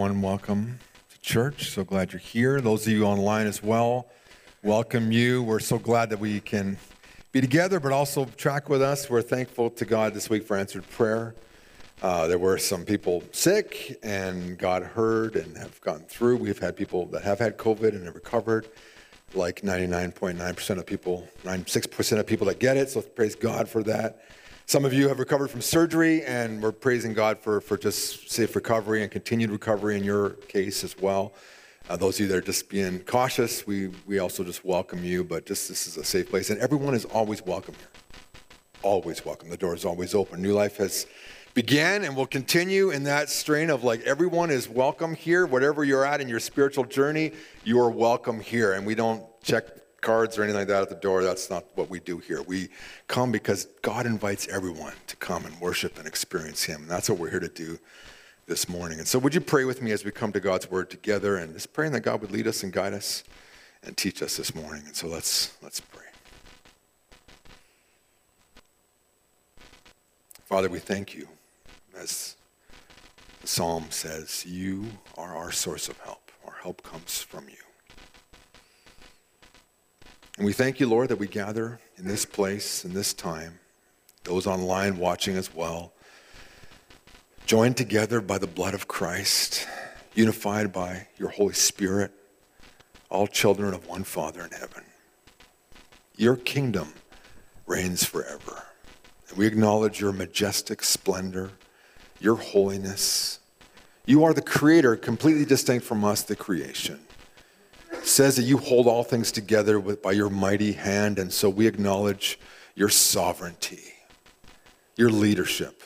everyone. Welcome to church. So glad you're here. Those of you online as well, welcome you. We're so glad that we can be together, but also track with us. We're thankful to God this week for answered prayer. Uh, there were some people sick, and God heard and have gone through. We've had people that have had COVID and have recovered, like 99.9% of people, 96% of people that get it. So praise God for that. Some of you have recovered from surgery, and we're praising God for, for just safe recovery and continued recovery in your case as well. Uh, those of you that are just being cautious, we, we also just welcome you, but just this is a safe place. And everyone is always welcome here. Always welcome. The door is always open. New Life has began and will continue in that strain of like everyone is welcome here. Whatever you're at in your spiritual journey, you are welcome here. And we don't check cards or anything like that at the door. That's not what we do here. We come because God invites everyone to come and worship and experience Him. And that's what we're here to do this morning. And so, would you pray with me as we come to God's Word together and just praying that God would lead us and guide us and teach us this morning? And so, let's let's pray. Father, we thank you. As the psalm says, you are our source of help. Our help comes from you. And we thank you, Lord, that we gather in this place, in this time, those online watching as well, joined together by the blood of Christ, unified by your Holy Spirit, all children of one Father in heaven. Your kingdom reigns forever. And we acknowledge your majestic splendor, your holiness. You are the creator, completely distinct from us, the creation says that you hold all things together with, by your mighty hand, and so we acknowledge your sovereignty, your leadership.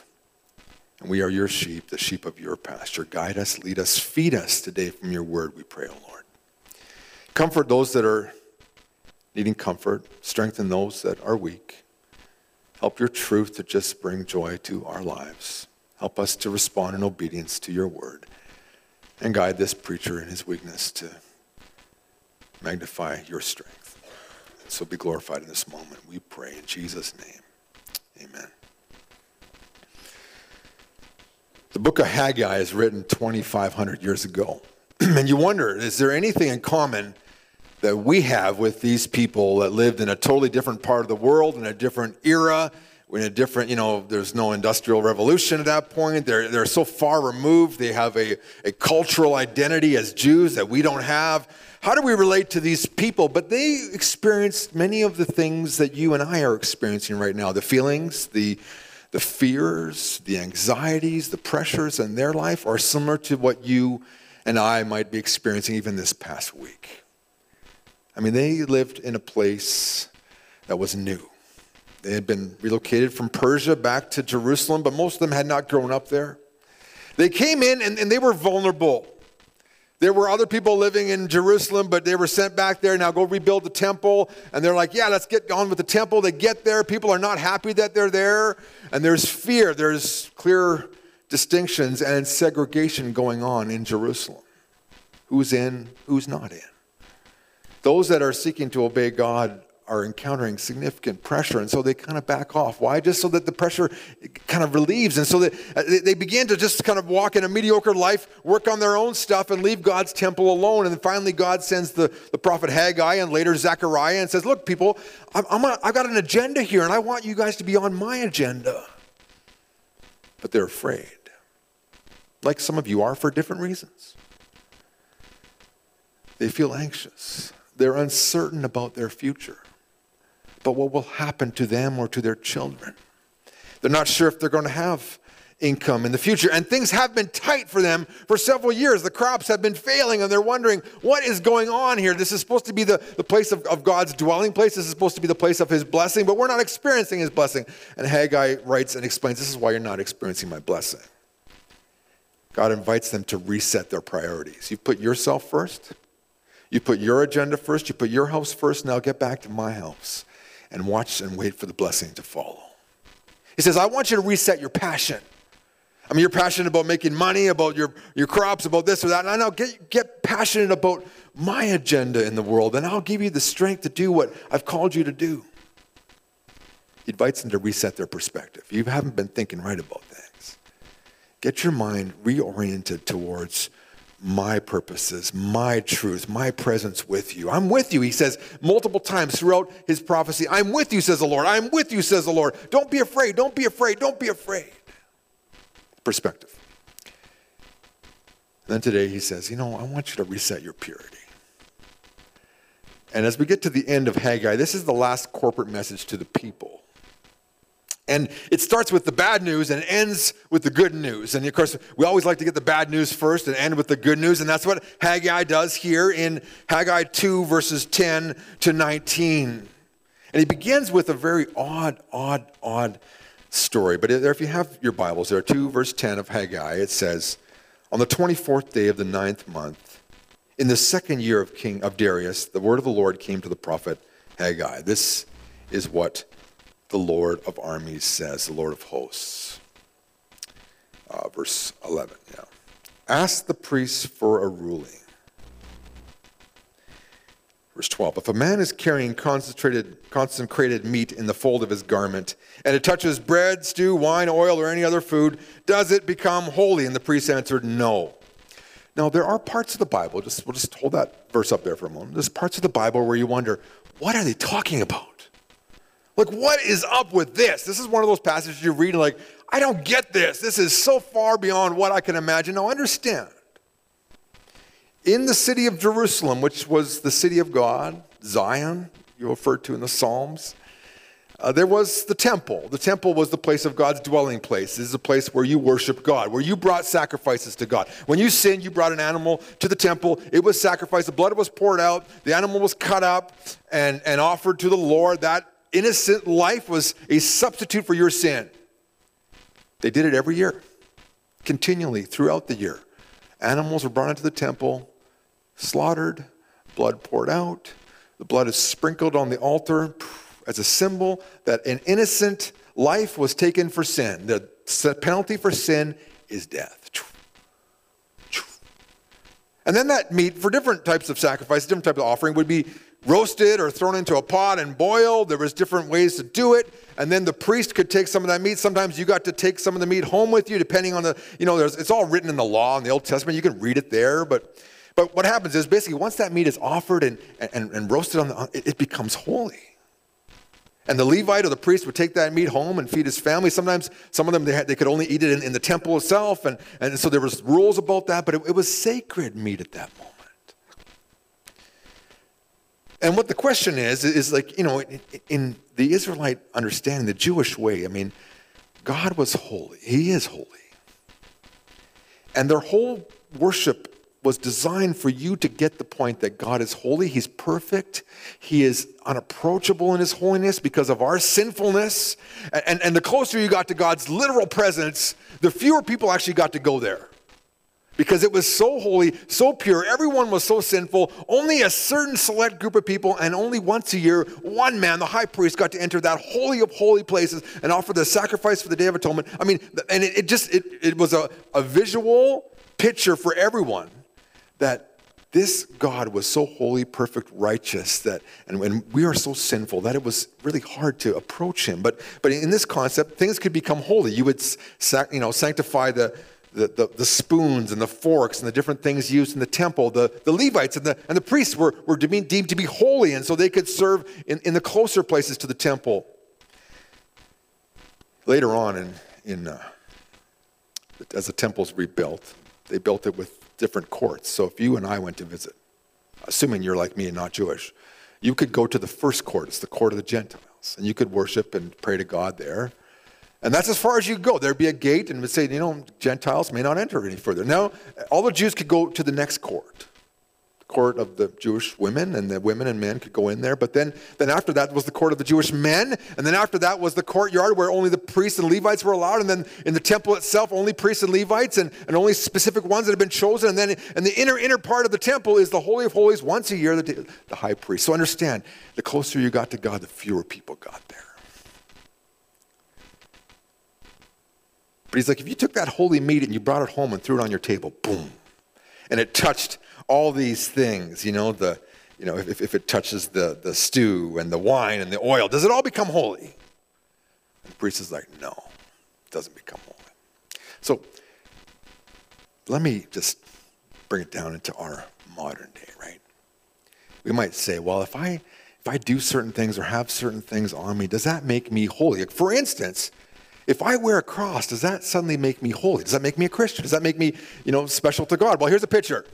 And we are your sheep, the sheep of your pasture. Guide us, lead us, feed us today from your word, we pray, O oh Lord. Comfort those that are needing comfort, strengthen those that are weak. Help your truth to just bring joy to our lives. Help us to respond in obedience to your word. And guide this preacher in his weakness to magnify your strength. And So be glorified in this moment. We pray in Jesus' name. Amen. The book of Haggai is written 2,500 years ago. and you wonder, is there anything in common that we have with these people that lived in a totally different part of the world, in a different era, in a different, you know, there's no industrial revolution at that point. They're, they're so far removed. They have a, a cultural identity as Jews that we don't have how do we relate to these people? But they experienced many of the things that you and I are experiencing right now the feelings, the, the fears, the anxieties, the pressures in their life are similar to what you and I might be experiencing even this past week. I mean, they lived in a place that was new. They had been relocated from Persia back to Jerusalem, but most of them had not grown up there. They came in and, and they were vulnerable. There were other people living in Jerusalem, but they were sent back there. Now go rebuild the temple. And they're like, yeah, let's get on with the temple. They get there. People are not happy that they're there. And there's fear. There's clear distinctions and segregation going on in Jerusalem. Who's in, who's not in. Those that are seeking to obey God are encountering significant pressure, and so they kind of back off. Why? Just so that the pressure kind of relieves, and so uh, they begin to just kind of walk in a mediocre life, work on their own stuff, and leave God's temple alone. And finally, God sends the, the prophet Haggai and later Zechariah and says, Look, people, I'm, I'm a, I've got an agenda here, and I want you guys to be on my agenda. But they're afraid, like some of you are for different reasons. They feel anxious. They're uncertain about their future but what will happen to them or to their children. They're not sure if they're going to have income in the future. And things have been tight for them for several years. The crops have been failing, and they're wondering, what is going on here? This is supposed to be the, the place of, of God's dwelling place. This is supposed to be the place of His blessing, but we're not experiencing His blessing. And Haggai writes and explains, This is why you're not experiencing my blessing. God invites them to reset their priorities. You put yourself first, you put your agenda first, you put your house first, now get back to my house and watch and wait for the blessing to follow. He says, I want you to reset your passion. I mean, you're passionate about making money, about your, your crops, about this or that. And I know, get, get passionate about my agenda in the world, and I'll give you the strength to do what I've called you to do. He invites them to reset their perspective. You haven't been thinking right about things. Get your mind reoriented towards my purposes, my truth, my presence with you. I'm with you, he says multiple times throughout his prophecy. I'm with you, says the Lord. I'm with you, says the Lord. Don't be afraid. Don't be afraid. Don't be afraid. Perspective. And then today he says, You know, I want you to reset your purity. And as we get to the end of Haggai, this is the last corporate message to the people. And it starts with the bad news and ends with the good news. And of course, we always like to get the bad news first and end with the good news. And that's what Haggai does here in Haggai 2, verses 10 to 19. And he begins with a very odd, odd, odd story. But if you have your Bibles, there are 2, verse 10 of Haggai. It says, On the 24th day of the ninth month, in the second year of King of Darius, the word of the Lord came to the prophet Haggai. This is what the Lord of armies says, the Lord of hosts. Uh, verse 11, yeah. Ask the priests for a ruling. Verse 12 If a man is carrying concentrated, consecrated meat in the fold of his garment, and it touches bread, stew, wine, oil, or any other food, does it become holy? And the priest answered, No. Now, there are parts of the Bible, just, we'll just hold that verse up there for a moment. There's parts of the Bible where you wonder, what are they talking about? Like, what is up with this? This is one of those passages you read and like, I don't get this. This is so far beyond what I can imagine. Now, understand. In the city of Jerusalem, which was the city of God, Zion, you referred to in the Psalms, uh, there was the temple. The temple was the place of God's dwelling place. This is a place where you worship God, where you brought sacrifices to God. When you sinned, you brought an animal to the temple. It was sacrificed. The blood was poured out. The animal was cut up and, and offered to the Lord. That innocent life was a substitute for your sin. They did it every year, continually throughout the year. Animals were brought into the temple, slaughtered, blood poured out. The blood is sprinkled on the altar as a symbol that an innocent life was taken for sin. The penalty for sin is death. And then that meat, for different types of sacrifice, different types of offering, would be roasted or thrown into a pot and boiled. There was different ways to do it. And then the priest could take some of that meat. Sometimes you got to take some of the meat home with you, depending on the, you know, it's all written in the law in the Old Testament. You can read it there. But, but what happens is basically once that meat is offered and, and, and roasted on the, it, it becomes holy. And the Levite or the priest would take that meat home and feed his family. Sometimes some of them, they, had, they could only eat it in, in, the temple itself. And, and so there was rules about that, but it, it was sacred meat at that moment. And what the question is, is like, you know, in, the Israelite understanding, the Jewish way, I mean, God was holy. He is holy. And their whole worship was designed for you to get the point that God is holy. He's perfect. He is unapproachable in his holiness because of our sinfulness. And, and, and, the closer you got to God's literal presence, the fewer people actually got to go there because it was so holy, so pure. Everyone was so sinful. Only a certain select group of people, and only once a year, one man, the high priest, got to enter that holy of holy places and offer the sacrifice for the Day of Atonement. I mean, and it, it just it, it was a, a visual picture for everyone that this God was so holy, perfect, righteous that, and, and we are so sinful that it was really hard to approach Him. But, but in this concept, things could become holy. You would, you know, sanctify the the, the, the, spoons and the forks and the different things used in the temple. The, the Levites and the, and the priests were, were deemed, deemed to be holy, and so they could serve in, in the closer places to the temple. Later on, in, in, uh, as the temple's rebuilt, they built it with different courts. So if you and I went to visit, assuming you're like me and not Jewish, you could go to the first court, it's the court of the Gentiles, and you could worship and pray to God there. And that's as far as you go. There'd be a gate and would say, you know, Gentiles may not enter any further. Now, all the Jews could go to the next court, the court of the Jewish women, and the women and men could go in there. But then, then after that was the court of the Jewish men, and then after that was the courtyard where only the priests and Levites were allowed, and then in the temple itself, only priests and Levites, and, and only specific ones that had been chosen. And then in the inner, inner part of the temple is the Holy of Holies once a year, the, the high priest. So understand, the closer you got to God, the fewer people got there. But he's like, if you took that holy meat and you brought it home and threw it on your table, boom, and it touched all these things, you know, the, you know, if, if it touches the, the stew and the wine and the oil, does it all become holy? And the priest is like, no, it doesn't become holy. So let me just bring it down into our modern day, right? We might say, well, if I if I do certain things or have certain things on me, does that make me holy? For instance, if I wear a cross, does that suddenly make me holy? Does that make me a Christian? Does that make me, you know, special to God? Well, here's a picture.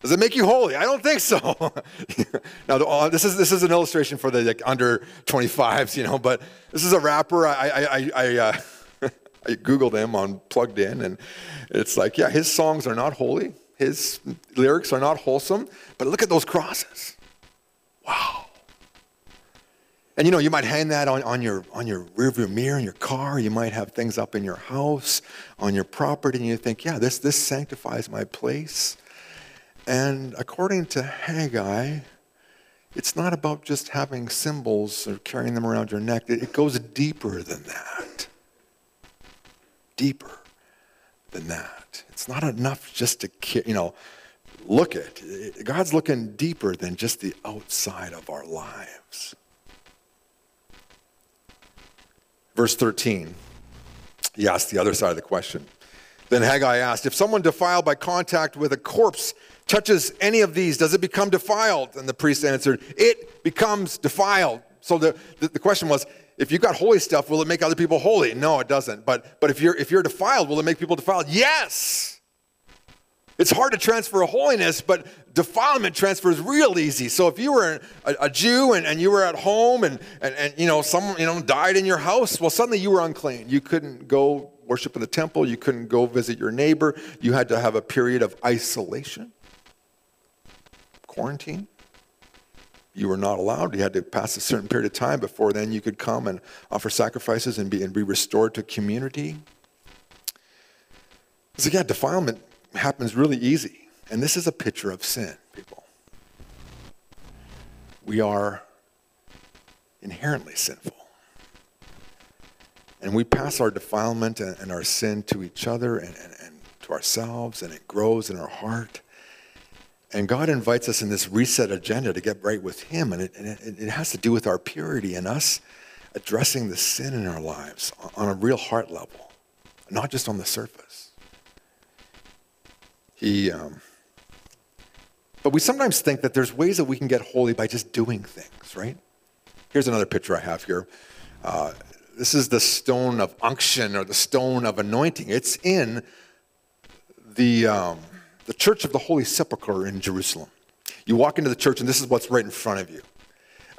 Does it make you holy? I don't think so. now, uh, this is this is an illustration for the like, under 25s, you know. But this is a rapper. I I I, I, uh, I googled him on Plugged In, and it's like, yeah, his songs are not holy. His lyrics are not wholesome. But look at those crosses. Wow. And you know, you might hang that on, on your on your rearview mirror in your car. You might have things up in your house, on your property, and you think, yeah, this this sanctifies my place. And according to Haggai, it's not about just having symbols or carrying them around your neck. It goes deeper than that. Deeper than that. It's not enough just to, you know, look at. God's looking deeper than just the outside of our lives. Verse 13, he asked the other side of the question. Then Haggai asked, If someone defiled by contact with a corpse touches any of these, does it become defiled? And the priest answered, It becomes defiled. So the, the, the question was, if you've got holy stuff, will it make other people holy? No, it doesn't. But, but if, you're, if you're defiled, will it make people defiled? Yes. It's hard to transfer holiness, but defilement transfers real easy. So if you were a, a Jew and, and, you were at home and, and, and you know someone you know died in your house, well suddenly you were unclean. You couldn't go worship in the temple. You couldn't go visit your neighbor. You had to have a period of isolation, quarantine. You were not allowed. You had to pass a certain period of time before then you could come and offer sacrifices and be, and be restored to community. So yeah, defilement happens really easy. And this is a picture of sin, people. We are inherently sinful. And we pass our defilement and, and our sin to each other and, and, and to ourselves, and it grows in our heart. And God invites us in this reset agenda to get right with Him, and it, and it, it, has to do with our purity and us addressing the sin in our lives on a real heart level, not just on the surface. He, um, but we sometimes think that there's ways that we can get holy by just doing things, right? Here's another picture I have here. Uh, this is the stone of unction or the stone of anointing. It's in the, um, the Church of the Holy Sepulchre in Jerusalem. You walk into the church, and this is what's right in front of you.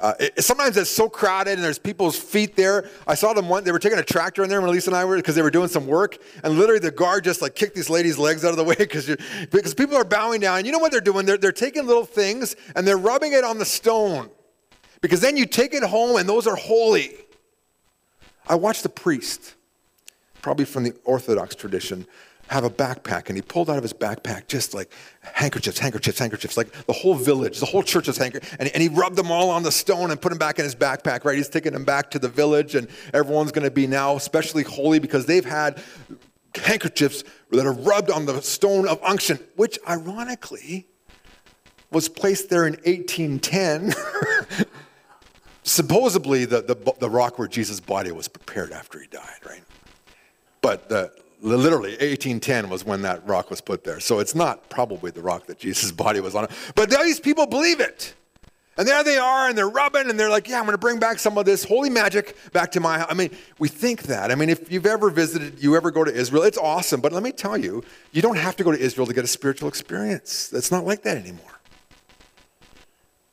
Uh, it, sometimes it's so crowded and there's people's feet there. I saw them one, they were taking a tractor in there when Lisa and I were, because they were doing some work. And literally the guard just like kicked these ladies' legs out of the way because because people are bowing down. You know what they're doing? They're, they're taking little things and they're rubbing it on the stone. Because then you take it home and those are holy. I watched the priest, probably from the Orthodox tradition, have a backpack, and he pulled out of his backpack just like handkerchiefs, handkerchiefs, handkerchiefs, like the whole village, the whole church's handkerchiefs, and, and he rubbed them all on the stone and put them back in his backpack, right? He's taking them back to the village, and everyone's going to be now especially holy because they've had handkerchiefs that are rubbed on the stone of unction, which ironically was placed there in 1810. Supposedly, the, the, the rock where Jesus' body was prepared after he died, right? But the Literally, 1810 was when that rock was put there. So it's not probably the rock that Jesus' body was on. But these people believe it. And there they are, and they're rubbing, and they're like, yeah, I'm going to bring back some of this holy magic back to my house. I mean, we think that. I mean, if you've ever visited, you ever go to Israel, it's awesome. But let me tell you, you don't have to go to Israel to get a spiritual experience. It's not like that anymore.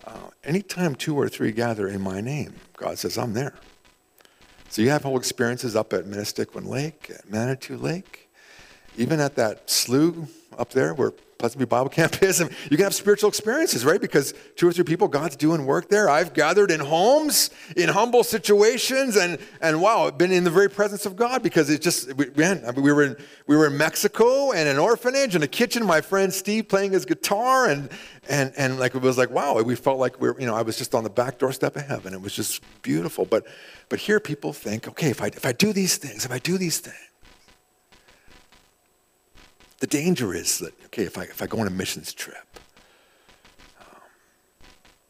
Uh, anytime two or three gather in my name, God says, I'm there. So you have whole experiences up at Minnesota Lake, at Manitou Lake, even at that slough up there where Pleasant View Bible Camp is. You can have spiritual experiences, right? Because two or three people, God's doing work there. I've gathered in homes, in humble situations, and and wow, been in the very presence of God because it just we, man, I mean, we were in we were in Mexico and an orphanage and a kitchen. My friend Steve playing his guitar and and and like it was like wow, we felt like we are you know I was just on the back doorstep of heaven. It was just beautiful. But but here people think, okay, if I if I do these things, if I do these things the danger is that, okay, if I, if I go on a missions trip, um,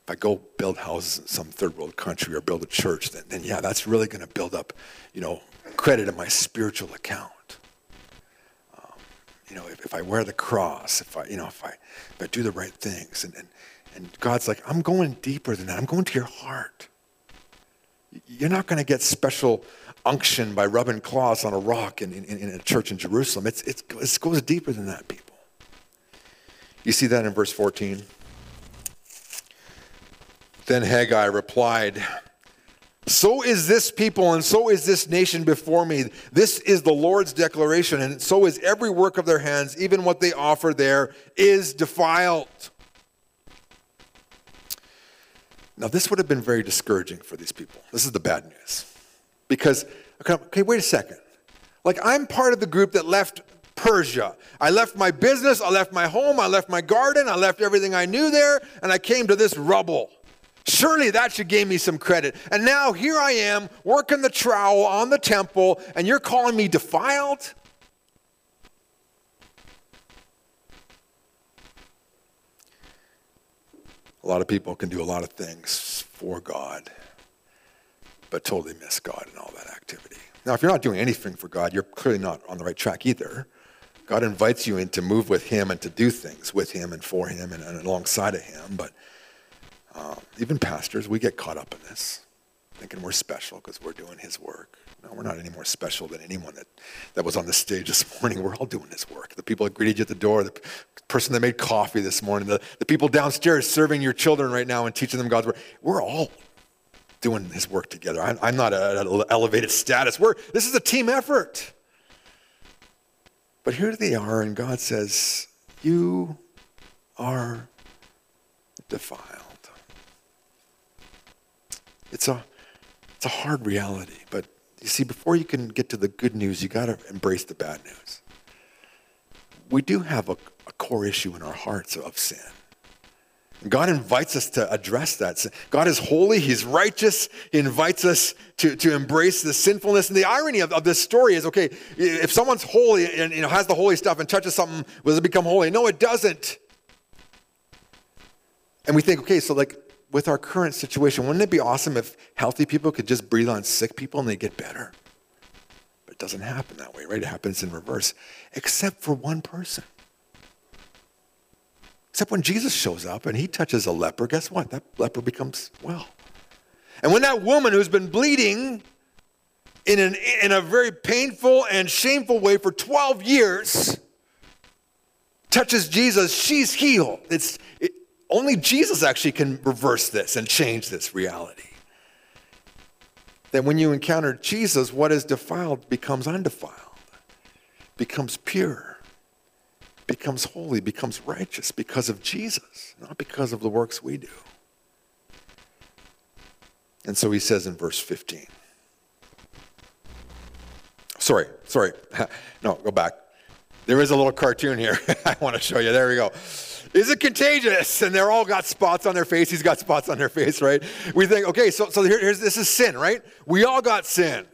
if I go build houses in some third world country or build a church, then, then yeah, that's really going to build up, you know, credit in my spiritual account. Um, you know, if, if I wear the cross, if I, you know, if I, if I do the right things. And, and, and God's like, I'm going deeper than that. I'm going to your heart. You're not going to get special unction by rubbing cloths on a rock in, in, in a church in Jerusalem. It's, it's, it goes deeper than that, people. You see that in verse 14? Then Haggai replied, So is this people and so is this nation before me. This is the Lord's declaration, and so is every work of their hands, even what they offer there is defiled. Now, this would have been very discouraging for these people. This is the bad news. Because, okay, wait a second. Like, I'm part of the group that left Persia. I left my business, I left my home, I left my garden, I left everything I knew there, and I came to this rubble. Surely that should give me some credit. And now here I am working the trowel on the temple, and you're calling me defiled? A lot of people can do a lot of things for God, but totally miss God in all that activity. Now, if you're not doing anything for God, you're clearly not on the right track either. God invites you in to move with Him and to do things with Him and for Him and, and alongside of Him. But um, even pastors, we get caught up in this, thinking we're special because we're doing His work. No, we're not any more special than anyone that, that was on the stage this morning. We're all doing His work. The people that greeted you at the door, the person that made coffee this morning, the, the people downstairs serving your children right now and teaching them God's word. We're all doing His work together. I'm, I'm not at an elevated status. We're, this is a team effort. But here they are, and God says, You are defiled. It's a, it's a hard reality, but you see, before you can get to the good news, you got to embrace the bad news. We do have a, a core issue in our hearts of sin. God invites us to address that. God is holy, He's righteous. He invites us to, to embrace the sinfulness. And the irony of, of this story is okay, if someone's holy and you know, has the holy stuff and touches something, does it become holy? No, it doesn't. And we think, okay, so like with our current situation, wouldn't it be awesome if healthy people could just breathe on sick people and they get better? But it doesn't happen that way, right? It happens in reverse, except for one person. Except when Jesus shows up and he touches a leper, guess what? That leper becomes well. And when that woman who's been bleeding in, an, in a very painful and shameful way for 12 years touches Jesus, she's healed. It's, it, only Jesus actually can reverse this and change this reality. That when you encounter Jesus, what is defiled becomes undefiled, becomes pure, becomes holy, becomes righteous because of Jesus, not because of the works we do. And so he says in verse 15. Sorry, sorry. No, go back. There is a little cartoon here I want to show you. There we go. Is it contagious? And they're all got spots on their face. He's got spots on their face, right? We think, okay, so, so here, here's this is sin, right? We all got sin.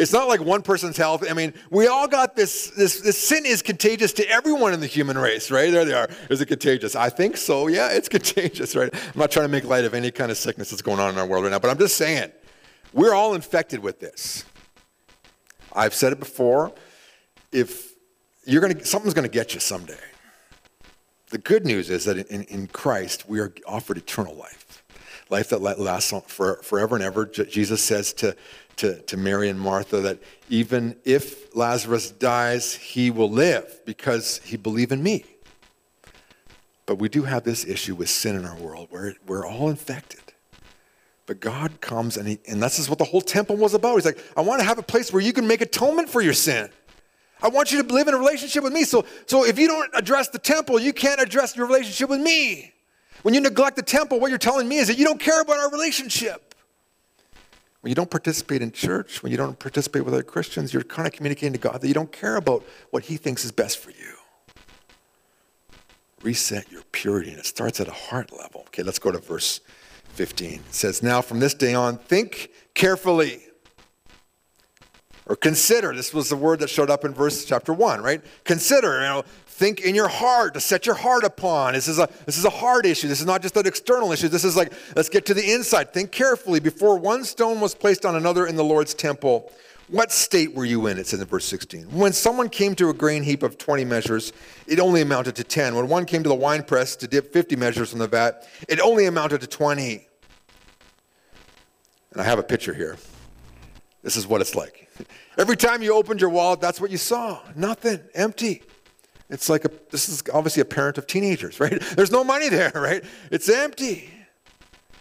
It's not like one person's health. I mean, we all got this, this, this sin is contagious to everyone in the human race, right? There they are. Is it contagious? I think so. Yeah, it's contagious, right? I'm not trying to make light of any kind of sickness that's going on in our world right now, but I'm just saying, we're all infected with this. I've said it before. If you're going to, something's going to get you someday. The good news is that in, in Christ, we are offered eternal life, life that lasts for, forever and ever. Jesus says to, to, to Mary and Martha that even if Lazarus dies, he will live because he believed in me. But we do have this issue with sin in our world where we're all infected. But God comes and, and this is what the whole temple was about. He's like, I want to have a place where you can make atonement for your sin. I want you to live in a relationship with me. So, so if you don't address the temple, you can't address your relationship with me. When you neglect the temple, what you're telling me is that you don't care about our relationship. When you don't participate in church, when you don't participate with other Christians, you're kind of communicating to God that you don't care about what He thinks is best for you. Reset your purity, and it starts at a heart level. Okay, let's go to verse 15. It says, Now from this day on, think carefully or consider. This was the word that showed up in verse chapter 1, right? Consider, you know, think in your heart to set your heart upon. This is a this is a heart issue. This is not just an external issue. This is like let's get to the inside. Think carefully before one stone was placed on another in the Lord's temple. What state were you in? It says in verse 16. When someone came to a grain heap of 20 measures, it only amounted to 10. When one came to the winepress to dip 50 measures from the vat, it only amounted to 20. And I have a picture here. This is what it's like. Every time you opened your wallet, that's what you saw. Nothing, empty. It's like a, this is obviously a parent of teenagers, right? There's no money there, right? It's empty.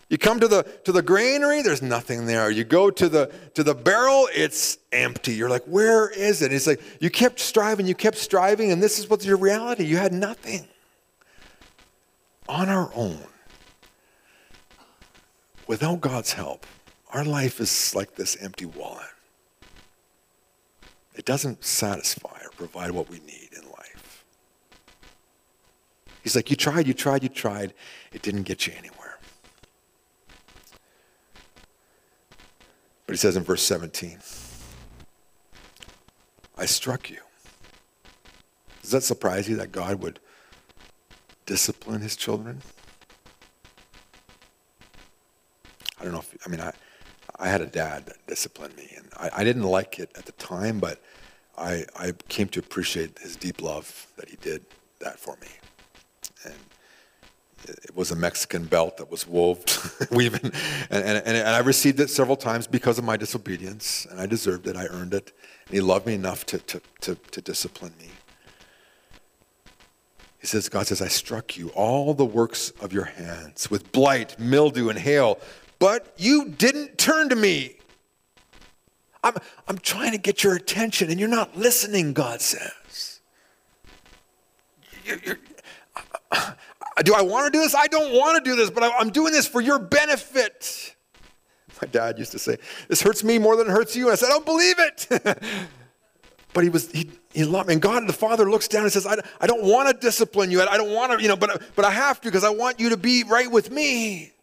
You come to the to the granary, there's nothing there. You go to the to the barrel, it's empty. You're like, where is it? It's like you kept striving, you kept striving, and this is what's your reality. You had nothing. On our own, without God's help, our life is like this empty wallet. It doesn't satisfy or provide what we need. He's like, you tried, you tried, you tried. It didn't get you anywhere. But he says in verse 17, I struck you. Does that surprise you that God would discipline his children? I don't know if, I mean, I, I had a dad that disciplined me, and I, I didn't like it at the time, but I, I came to appreciate his deep love that he did that for me. And it was a Mexican belt that was wove, weaving, and, and, and, I received it several times because of my disobedience, and I deserved it. I earned it. And he loved me enough to, to, to, to discipline me. He says, God says, I struck you, all the works of your hands, with blight, mildew, and hail, but you didn't turn to me. I'm, I'm trying to get your attention, and you're not listening, God says. You're, you're, do I want to do this? I don't want to do this, but I'm doing this for your benefit. My dad used to say, This hurts me more than it hurts you. And I said, I don't believe it. but he was, he, he loved me. And God the Father looks down and says, I, I don't want to discipline you. I, I don't want to, you know, but, but I have to because I want you to be right with me.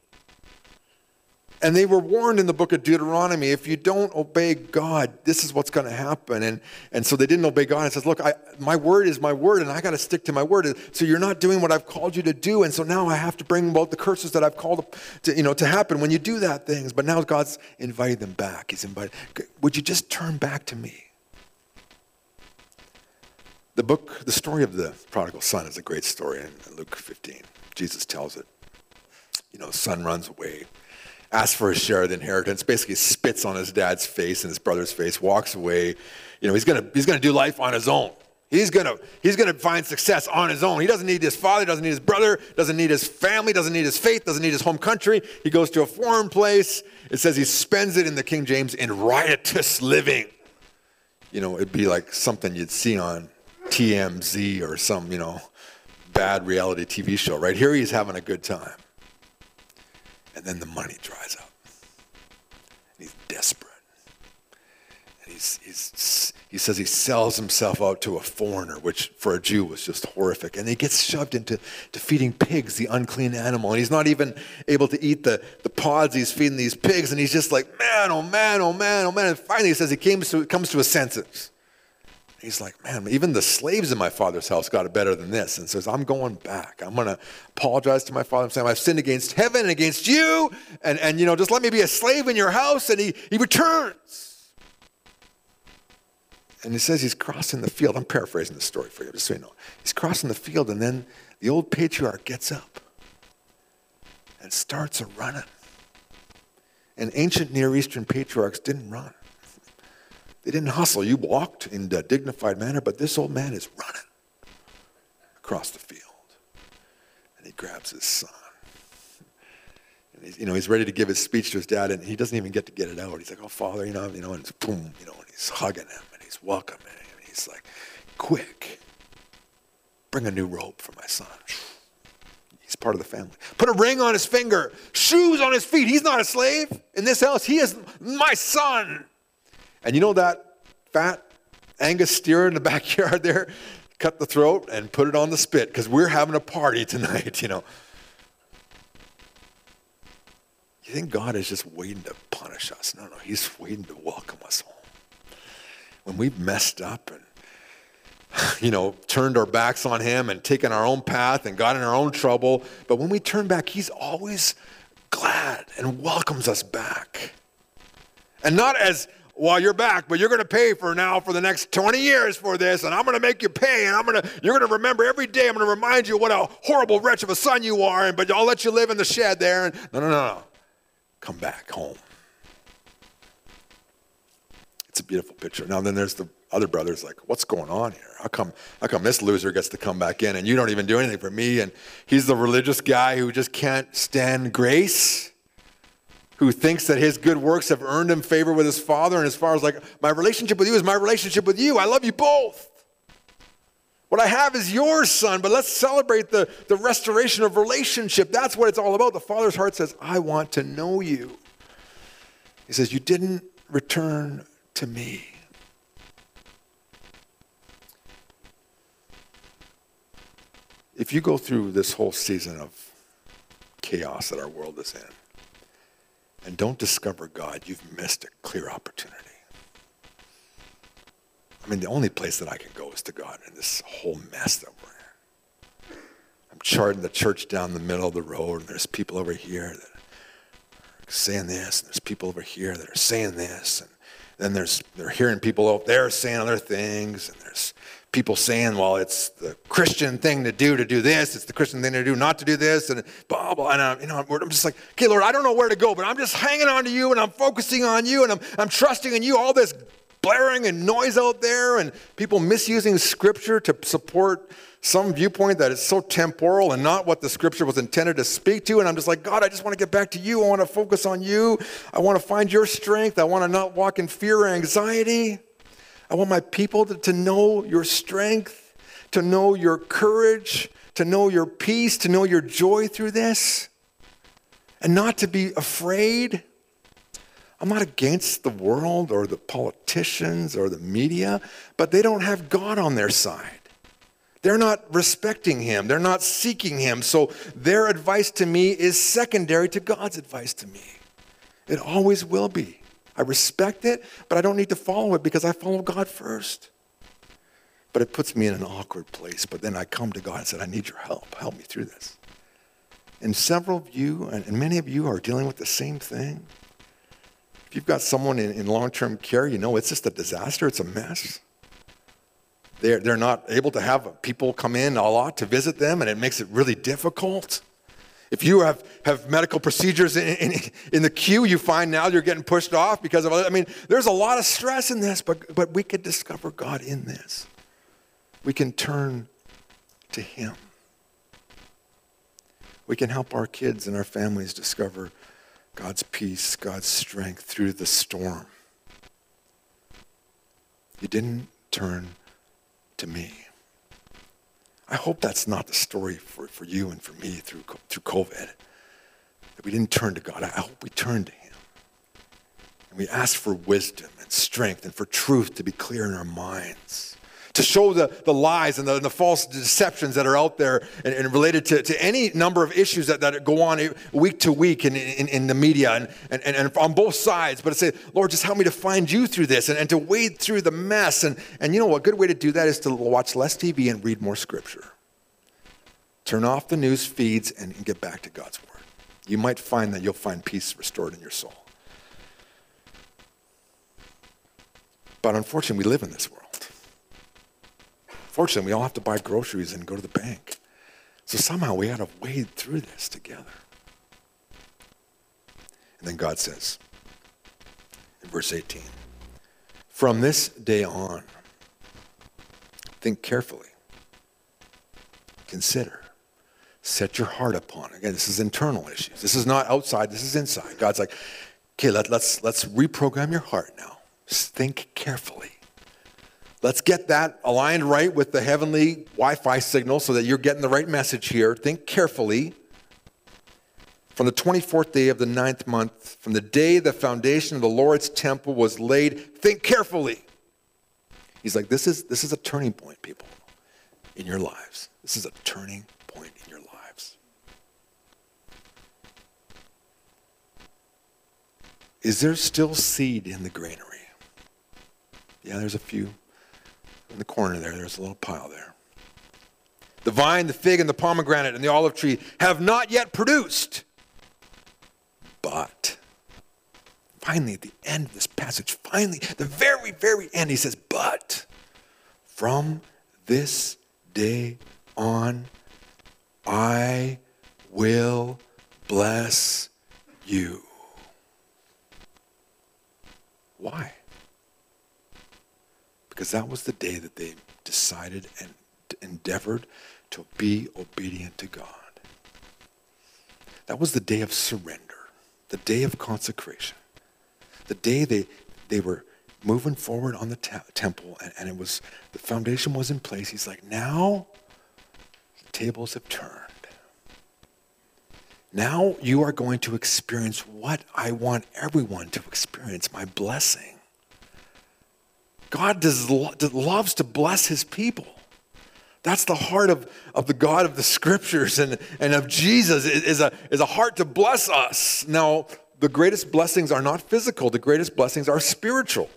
And they were warned in the book of Deuteronomy if you don't obey God, this is what's going to happen. And, and so they didn't obey God. And says, Look, I, my word is my word, and I got to stick to my word. So you're not doing what I've called you to do. And so now I have to bring about the curses that I've called to, you know, to happen when you do that things. But now God's invited them back. He's invited, Would you just turn back to me? The book, the story of the prodigal son is a great story in Luke 15. Jesus tells it. You know, son runs away asks for a share of the inheritance, basically spits on his dad's face and his brother's face, walks away. You know, he's gonna he's gonna do life on his own. He's gonna he's gonna find success on his own. He doesn't need his father, doesn't need his brother, doesn't need his family, doesn't need his faith, doesn't need his home country. He goes to a foreign place. It says he spends it in the King James in riotous living. You know, it'd be like something you'd see on TMZ or some, you know, bad reality TV show. Right here, he's having a good time. And then the money dries up. And he's desperate. And he's, he's, he says he sells himself out to a foreigner, which for a Jew was just horrific. And he gets shoved into to feeding pigs, the unclean animal. And he's not even able to eat the, the pods he's feeding these pigs. And he's just like, man, oh man, oh man, oh man. And finally he says he comes to, comes to his senses. He's like, man, even the slaves in my father's house got it better than this. And says, I'm going back. I'm going to apologize to my father. I'm saying, I've sinned against heaven and against you. And, and, you know, just let me be a slave in your house. And he, he returns. And he says he's crossing the field. I'm paraphrasing the story for you, just so you know. He's crossing the field, and then the old patriarch gets up and starts a running. And ancient Near Eastern patriarchs didn't run. They didn't hustle. You walked in a dignified manner, but this old man is running across the field. And he grabs his son. And he's, you know, he's ready to give his speech to his dad, and he doesn't even get to get it out. He's like, oh, father, you know, you know, and it's boom, you know, and he's hugging him, and he's welcoming him, and he's like, quick, bring a new robe for my son. He's part of the family. Put a ring on his finger, shoes on his feet. He's not a slave in this house. He is my son. And you know that fat Angus steer in the backyard there? Cut the throat and put it on the spit because we're having a party tonight, you know. You think God is just waiting to punish us? No, no, He's waiting to welcome us home. When we've messed up and, you know, turned our backs on Him and taken our own path and got in our own trouble, but when we turn back, He's always glad and welcomes us back. And not as while you're back, but you're going to pay for now for the next 20 years for this, and I'm going to make you pay, and I'm going to, you're going to remember every day, I'm going to remind you what a horrible wretch of a son you are, and, but I'll let you live in the shed there. And no, no, no, no. Come back home. It's a beautiful picture. Now, then there's the other brothers like, what's going on here? How come, how come this loser gets to come back in and you don't even do anything for me? And he's the religious guy who just can't stand grace who thinks that his good works have earned him favor with his father, and as far as like, my relationship with you is my relationship with you. I love you both. What I have is yours, son, but let's celebrate the, the restoration of relationship. That's what it's all about. The father's heart says, I want to know you. He says, You didn't return to me. If you go through this whole season of chaos that our world is in, and don't discover God, you've missed a clear opportunity. I mean, the only place that I can go is to God in this whole mess that we're in. I'm charting the church down the middle of the road, and there's people over here that are saying this, and there's people over here that are saying this, and then there's they're hearing people out there saying other things, and there's people saying, well, it's the Christian thing to do to do this, it's the Christian thing to do not to do this, and blah, blah. And I'm, you know, I'm just like, okay, Lord, I don't know where to go, but I'm just hanging on to you and I'm focusing on you and I'm, I'm trusting in you. All this blaring and noise out there and people misusing scripture to support some viewpoint that is so temporal and not what the scripture was intended to speak to. And I'm just like, God, I just want to get back to you. I want to focus on you. I want to find your strength. I want to not walk in fear or anxiety. I want my people to, to know your strength, to know your courage, to know your peace, to know your joy through this, and not to be afraid. I'm not against the world or the politicians or the media, but they don't have God on their side. They're not respecting Him, they're not seeking Him. So their advice to me is secondary to God's advice to me. It always will be. I respect it, but I don't need to follow it because I follow God first. But it puts me in an awkward place. But then I come to God and said, I need your help. Help me through this. And several of you, and many of you, are dealing with the same thing. If you've got someone in, in long term care, you know it's just a disaster, it's a mess. They're, they're not able to have people come in a lot to visit them, and it makes it really difficult. If you have, have medical procedures in, in, in, the queue, you find now you're getting pushed off because of, I mean, there's a lot of stress in this, but, but we could discover God in this. We can turn to Him. We can help our kids and our families discover God's peace, God's strength through the storm. You didn't turn to me. I hope that's not the story for, for you and for me through, through COVID. That we didn't turn to God. I hope we turned to Him. And we asked for wisdom and strength and for truth to be clear in our minds. To show the, the lies and the, and the false deceptions that are out there and, and, related to, to any number of issues that, that go on week to week in, in, in the media and, and, and on both sides. But to say, Lord, just help me to find you through this and, and to wade through the mess. And, and you know, a good way to do that is to watch less TV and read more scripture. Turn off the news feeds and get back to God's word. You might find that you'll find peace restored in your soul. But unfortunately, we live in this world. Fortunately, we all have to buy groceries and go to the bank. So somehow we had to wade through this together. And then God says in verse 18, From this day on, think carefully, consider, set your heart upon. Again, this is internal issues. This is not outside, this is inside. God's like, okay, let, let's, let's reprogram your heart now. Think carefully. Let's get that aligned right with the heavenly Wi Fi signal so that you're getting the right message here. Think carefully. From the 24th day of the ninth month, from the day the foundation of the Lord's temple was laid, think carefully. He's like, this is, this is a turning point, people, in your lives. This is a turning point in your lives. Is there still seed in the granary? Yeah, there's a few in the corner there. There's a little pile there. The vine, the fig, and the pomegranate and the olive tree have not yet produced. But, finally, at the end of this passage, finally, the very, very end, he says, But from this day on, I will bless you. Why? Because that was the day that they decided and endeavored to be obedient to God. That was the day of surrender, the day of consecration, the day they, they were moving forward on the te- temple and, and it was the foundation was in place. He's like, now the tables have turned. Now you are going to experience what I want everyone to experience my blessing. God does, loves to bless his people. That's the heart of, of the God of the scriptures and, and of Jesus is a, is a heart to bless us. Now, the greatest blessings are not physical, the greatest blessings are spiritual.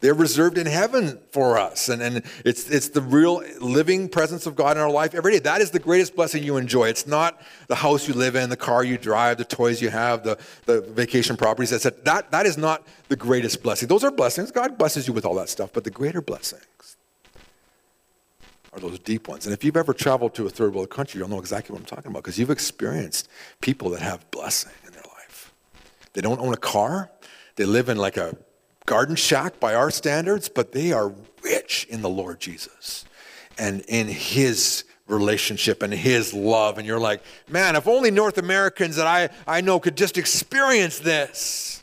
They're reserved in heaven for us. And, and it's, it's the real living presence of God in our life every day. That is the greatest blessing you enjoy. It's not the house you live in, the car you drive, the toys you have, the, the vacation properties. That, that, that is not the greatest blessing. Those are blessings. God blesses you with all that stuff. But the greater blessings are those deep ones. And if you've ever traveled to a third world country, you'll know exactly what I'm talking about because you've experienced people that have blessing in their life. They don't own a car. They live in like a garden shack by our standards, but they are rich in the Lord Jesus and in his relationship and his love. And you're like, man, if only North Americans that I, I know could just experience this.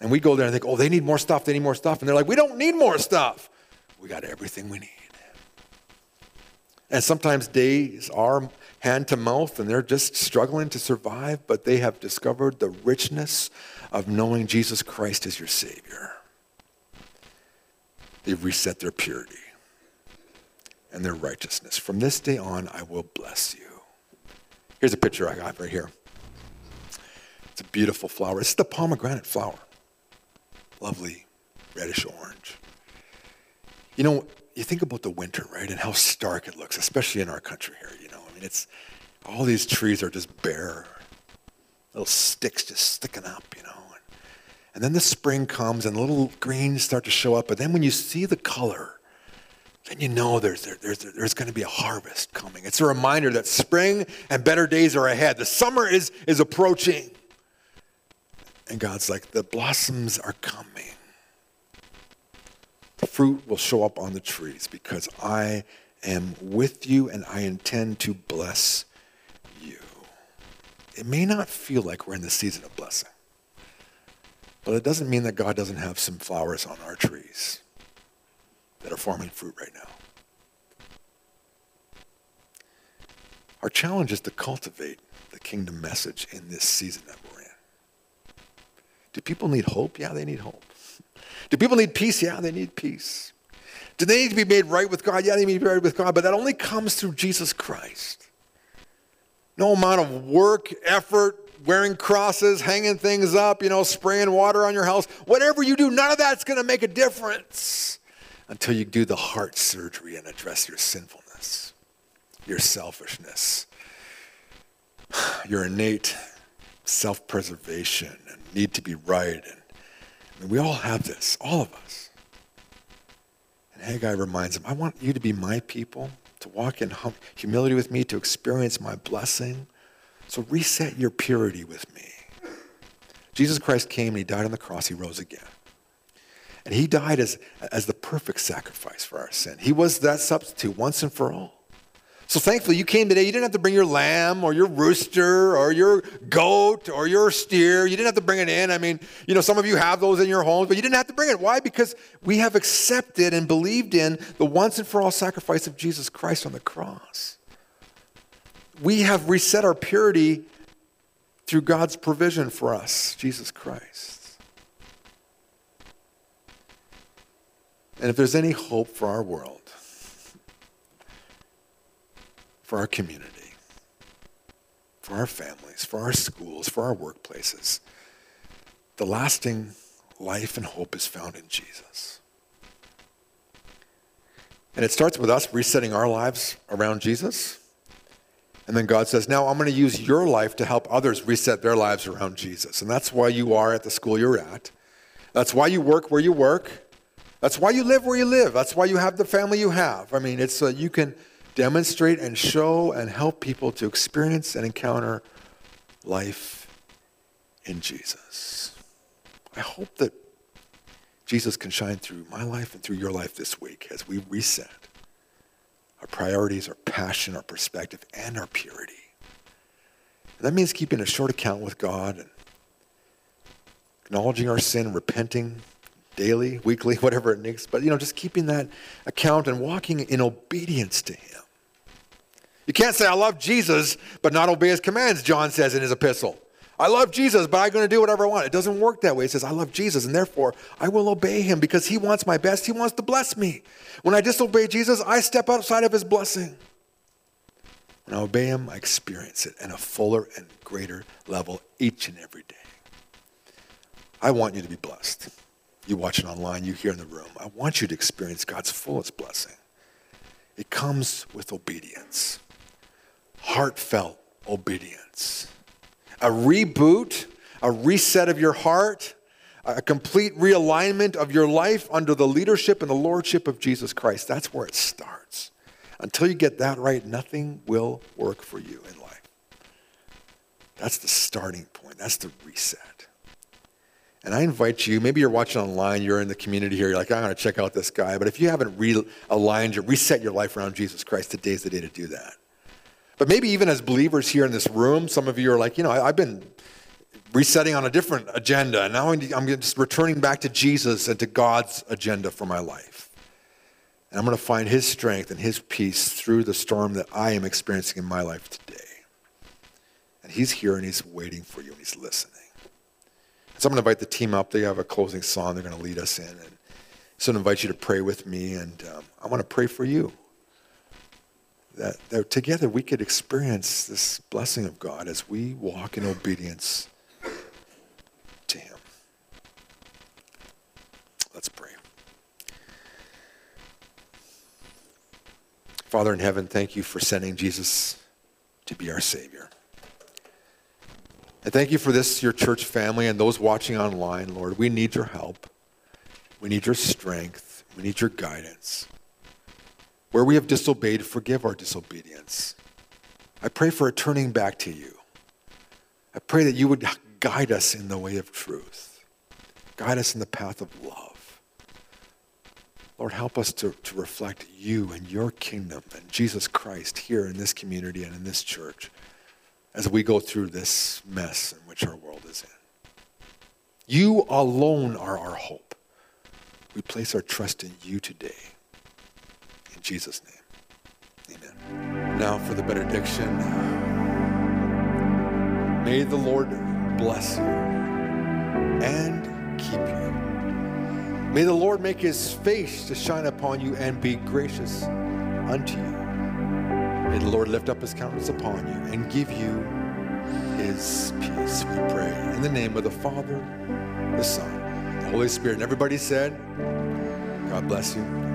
And we go there and think, oh, they need more stuff, they need more stuff. And they're like, we don't need more stuff. We got everything we need. And sometimes days are hand to mouth and they're just struggling to survive, but they have discovered the richness of knowing Jesus Christ as your Savior. They've reset their purity and their righteousness. From this day on, I will bless you. Here's a picture I got right here. It's a beautiful flower. It's the pomegranate flower. Lovely reddish orange. You know, you think about the winter, right, and how stark it looks, especially in our country here, you know. I mean, it's all these trees are just bare, little sticks just sticking up, you know. And then the spring comes and little greens start to show up. But then when you see the color, then you know there's, there, there's, there's going to be a harvest coming. It's a reminder that spring and better days are ahead. The summer is, is approaching. And God's like, the blossoms are coming. The fruit will show up on the trees because I am with you and I intend to bless you. It may not feel like we're in the season of blessing. But it doesn't mean that God doesn't have some flowers on our trees that are forming fruit right now. Our challenge is to cultivate the kingdom message in this season that we're in. Do people need hope? Yeah, they need hope. Do people need peace? Yeah, they need peace. Do they need to be made right with God? Yeah, they need to be right with God, but that only comes through Jesus Christ. No amount of work, effort, wearing crosses, hanging things up, you know, spraying water on your house, whatever you do, none of that's going to make a difference until you do the heart surgery and address your sinfulness, your selfishness, your innate self preservation and need to be right. And I mean, we all have this, all of us. And Haggai reminds him, I want you to be my people, to walk in hum- humility with me, to experience my blessing. So reset your purity with me. Jesus Christ came and he died on the cross, he rose again. And he died as, as the perfect sacrifice for our sin. He was that substitute once and for all. So thankfully, you came today. You didn't have to bring your lamb or your rooster or your goat or your steer. You didn't have to bring it in. I mean, you know, some of you have those in your homes, but you didn't have to bring it. Why? Because we have accepted and believed in the once and for all sacrifice of Jesus Christ on the cross we have reset our purity through God's provision for us, Jesus Christ. And if there's any hope for our world, for our community, for our families, for our schools, for our workplaces, the lasting life and hope is found in Jesus. And it starts with us resetting our lives around Jesus. And then God says, Now I'm going to use your life to help others reset their lives around Jesus. And that's why you are at the school you're at. That's why you work where you work. That's why you live where you live. That's why you have the family you have. I mean, it's so you can demonstrate and show and help people to experience and encounter life in Jesus. I hope that Jesus can shine through my life and through your life this week as we reset our priorities, our passion, our perspective, and our purity. And that means keeping a short account with God and acknowledging our sin, repenting daily, weekly, whatever it needs. But, you know, just keeping that account and walking in obedience to Him. You can't say, I love Jesus, but not obey His commands, John says in his epistle. I love Jesus, but I'm going to do whatever I want. It doesn't work that way. It says, I love Jesus, and therefore I will obey him because he wants my best. He wants to bless me. When I disobey Jesus, I step outside of his blessing. When I obey him, I experience it in a fuller and greater level each and every day. I want you to be blessed. You watch it online, you hear in the room. I want you to experience God's fullest blessing. It comes with obedience, heartfelt obedience a reboot, a reset of your heart, a complete realignment of your life under the leadership and the lordship of Jesus Christ. That's where it starts. Until you get that right, nothing will work for you in life. That's the starting point. That's the reset. And I invite you, maybe you're watching online, you're in the community here, you're like, I'm going to check out this guy. But if you haven't realigned or reset your life around Jesus Christ, today's the day to do that. But maybe even as believers here in this room, some of you are like, you know, I, have been resetting on a different agenda, and now I'm just returning back to Jesus and to God's agenda for my life. And I'm going to find His strength and His peace through the storm that I am experiencing in my life today. And He's here and He's waiting for you and He's listening. So I'm going to invite the team up. They have a closing song they're going to lead us in. And so I invite you to pray with me, and um, I want to pray for you that, that together we could experience this blessing of God as we walk in obedience to Him. Let's pray. Father in heaven, thank you for sending Jesus to be our Savior. And thank you for this, your church family, and those watching online, Lord. We need your help. We need your strength. We need your guidance. Where we have disobeyed, forgive our disobedience. I pray for a turning back to you. I pray that you would guide us in the way of truth, guide us in the path of love. Lord, help us to, to reflect you and your kingdom and Jesus Christ here in this community and in this church as we go through this mess in which our world is in. You alone are our hope. We place our trust in you today. Jesus' name, amen. Now for the benediction. May the Lord bless you and keep you. May the Lord make his face to shine upon you and be gracious unto you. May the Lord lift up his countenance upon you and give you his peace, we pray. In the name of the Father, the Son, the Holy Spirit. And everybody said, God bless you.